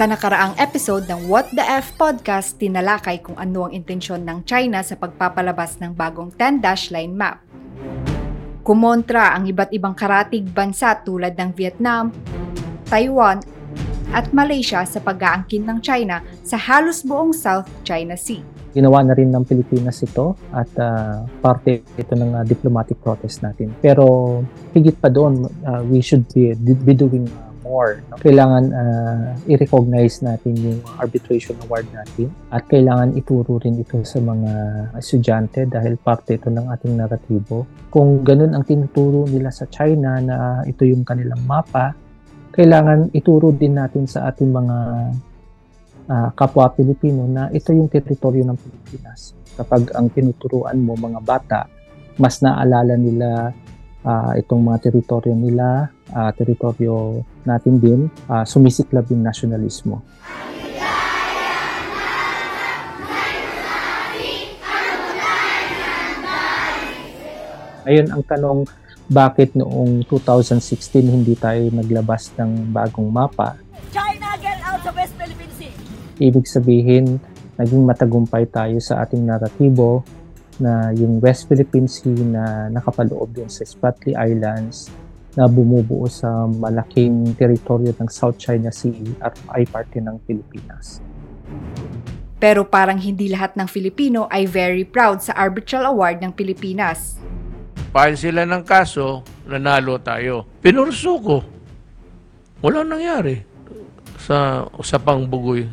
Sa nakaraang episode ng What the F podcast, tinalakay kung ano ang intensyon ng China sa pagpapalabas ng bagong 10-dash line map. Kumontra ang iba't ibang karatig bansa tulad ng Vietnam, Taiwan, at Malaysia sa pag-aangkin ng China sa halos buong South China Sea. Ginawa na rin ng Pilipinas ito at uh, parte ito ng uh, diplomatic protest natin. Pero higit pa doon, uh, we should be, be doing more. No? Kailangan uh, i-recognize natin yung arbitration award natin at kailangan ituro rin ito sa mga estudyante dahil parte ito ng ating naratibo. Kung ganun ang tinuturo nila sa China na ito yung kanilang mapa, kailangan ituro din natin sa ating mga uh, kapwa Pilipino na ito yung teritoryo ng Pilipinas. Kapag ang tinuturuan mo mga bata, mas naalala nila uh, itong mga teritoryo nila, uh, teritoryo natin din, uh, sumisiklab yung nasyonalismo. Ayun ang tanong, bakit noong 2016 hindi tayo naglabas ng bagong mapa? China, get out sa West Philippine Sea! Ibig sabihin, naging matagumpay tayo sa ating naratibo na yung West Philippine Sea na nakapaloob din sa Spratly Islands na bumubuo sa malaking teritoryo ng South China Sea at ay parte ng Pilipinas. Pero parang hindi lahat ng Filipino ay very proud sa Arbitral Award ng Pilipinas. File sila ng kaso, nanalo tayo. Pinurso ko. Wala nangyari sa usapang bugoy.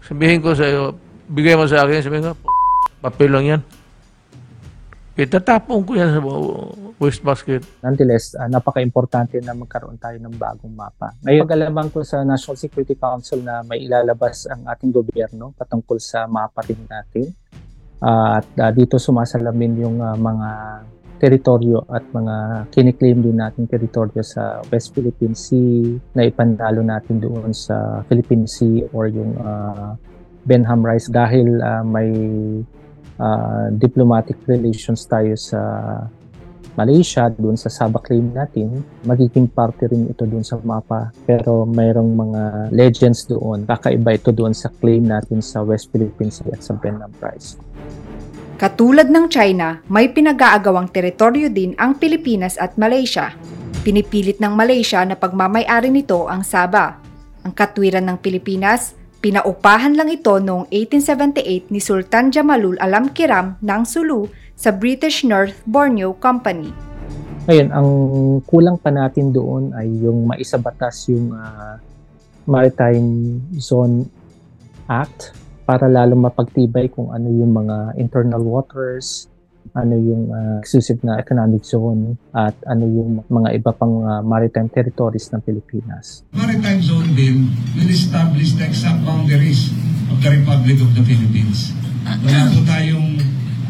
Sabihin ko sa iyo, bigay mo sa akin, sabihin ko, papel lang yan. Itatapon ko yan sa waste basket. Nonetheless, uh, napaka-importante na magkaroon tayo ng bagong mapa. Ngayon, pag ko sa National Security Council na may ilalabas ang ating gobyerno patungkol sa mapa rin natin. Uh, at uh, dito sumasalamin yung uh, mga teritoryo at mga kiniklaim din natin teritoryo sa West Philippine Sea na ipandalo natin doon sa Philippine Sea or yung uh, Benham Rice dahil uh, may uh, diplomatic relations tayo sa Malaysia, doon sa Sabah claim natin, magiging parte rin ito doon sa mapa. Pero mayroong mga legends doon, kakaiba ito doon sa claim natin sa West Philippine Sea at sa Benham Rice. Katulad ng China, may pinag-aagawang teritoryo din ang Pilipinas at Malaysia. Pinipilit ng Malaysia na pagmamayari nito ang Sabah. Ang katwiran ng Pilipinas, pinaupahan lang ito noong 1878 ni Sultan Jamalul Alam Kiram ng Sulu sa British North Borneo Company. Ngayon, ang kulang pa natin doon ay yung maisabatas yung uh, Maritime Zone Act para lalo mapagtibay kung ano yung mga internal waters, ano yung uh, exclusive na economic zone at ano yung mga iba pang uh, maritime territories ng Pilipinas. Maritime zone din will establish the exact boundaries of the Republic of the Philippines. Wala po tayong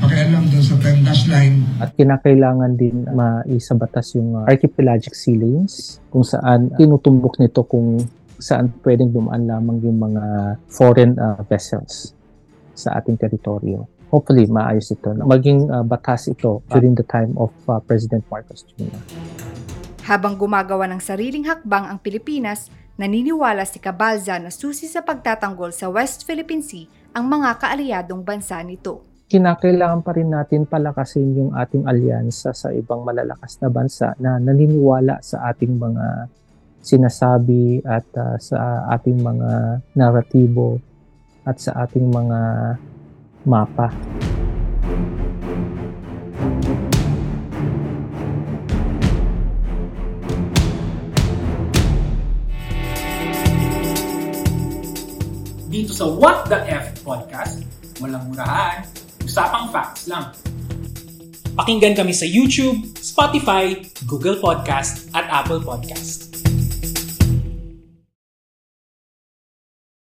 pakialam doon sa 10 dash line. At kinakailangan din maisabatas yung uh, archipelagic sea lanes kung saan tinutumbok nito kung saan pwedeng dumaan lamang yung mga foreign uh, vessels sa ating teritoryo. Hopefully, maayos ito. Maging uh, batas ito during the time of uh, President Marcos Jr. Habang gumagawa ng sariling hakbang ang Pilipinas, naniniwala si Cabalza na susi sa pagtatanggol sa West Philippine Sea ang mga kaalyadong bansa nito. Kinakailangan pa rin natin palakasin yung ating alyansa sa ibang malalakas na bansa na naniniwala sa ating mga sinasabi at uh, sa ating mga naratibo at sa ating mga mapa. Dito sa What the F podcast, walang murahan, usapang facts lang. Pakinggan kami sa YouTube, Spotify, Google Podcast at Apple Podcast.